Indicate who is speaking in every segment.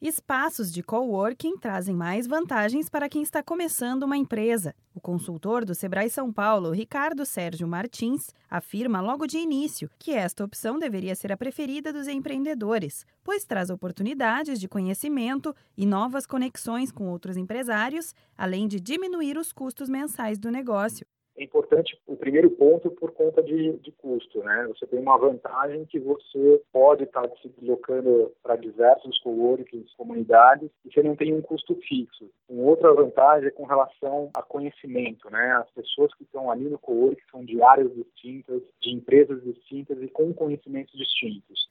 Speaker 1: Espaços de coworking trazem mais vantagens para quem está começando uma empresa. O consultor do Sebrae São Paulo, Ricardo Sérgio Martins, afirma logo de início que esta opção deveria ser a preferida dos empreendedores, pois traz oportunidades de conhecimento e novas conexões com outros empresários, além de diminuir os custos mensais do negócio
Speaker 2: é importante o primeiro ponto por conta de, de custo, né? Você tem uma vantagem que você pode estar se deslocando para diversos coworkings, comunidades, e você não tem um custo fixo. Uma outra vantagem é com relação a conhecimento, né? As pessoas que estão ali no coworking são de áreas distintas, de empresas distintas e com conhecimentos distintos.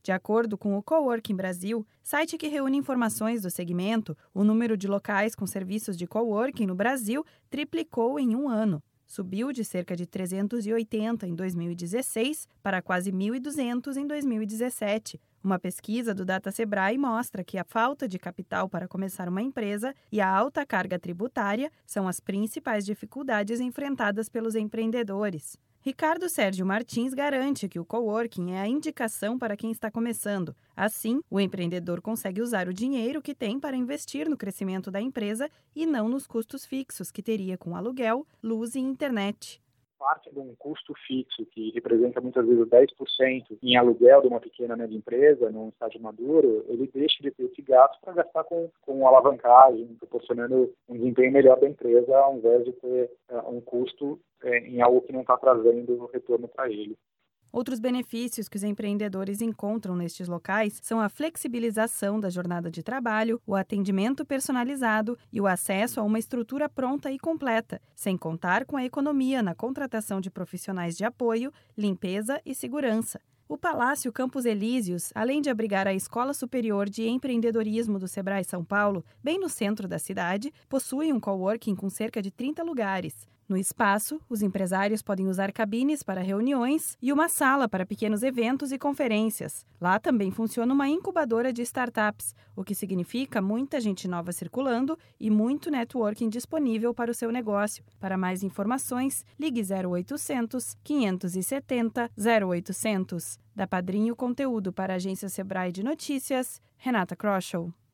Speaker 1: De acordo com o Coworking Brasil, site que reúne informações do segmento, o número de locais com serviços de coworking no Brasil triplicou em um ano subiu de cerca de 380 em 2016 para quase 1.200 em 2017. Uma pesquisa do Data Sebrae mostra que a falta de capital para começar uma empresa e a alta carga tributária são as principais dificuldades enfrentadas pelos empreendedores. Ricardo Sérgio Martins garante que o coworking é a indicação para quem está começando. Assim, o empreendedor consegue usar o dinheiro que tem para investir no crescimento da empresa e não nos custos fixos que teria com aluguel, luz e internet
Speaker 2: parte de um custo fixo, que representa muitas vezes 10% em aluguel de uma pequena média empresa, num estágio maduro, ele deixa de ter esse gasto para gastar com, com alavancagem, proporcionando um desempenho melhor da empresa, ao invés de ter uh, um custo uh, em algo que não está trazendo retorno para ele.
Speaker 1: Outros benefícios que os empreendedores encontram nestes locais são a flexibilização da jornada de trabalho, o atendimento personalizado e o acesso a uma estrutura pronta e completa, sem contar com a economia na contratação de profissionais de apoio, limpeza e segurança. O Palácio Campos Elíseos, além de abrigar a Escola Superior de Empreendedorismo do Sebrae São Paulo, bem no centro da cidade, possui um coworking com cerca de 30 lugares. No espaço, os empresários podem usar cabines para reuniões e uma sala para pequenos eventos e conferências. Lá também funciona uma incubadora de startups, o que significa muita gente nova circulando e muito networking disponível para o seu negócio. Para mais informações, ligue 0800 570 0800. Da Padrinho Conteúdo para a agência Sebrae de Notícias, Renata Kroschel.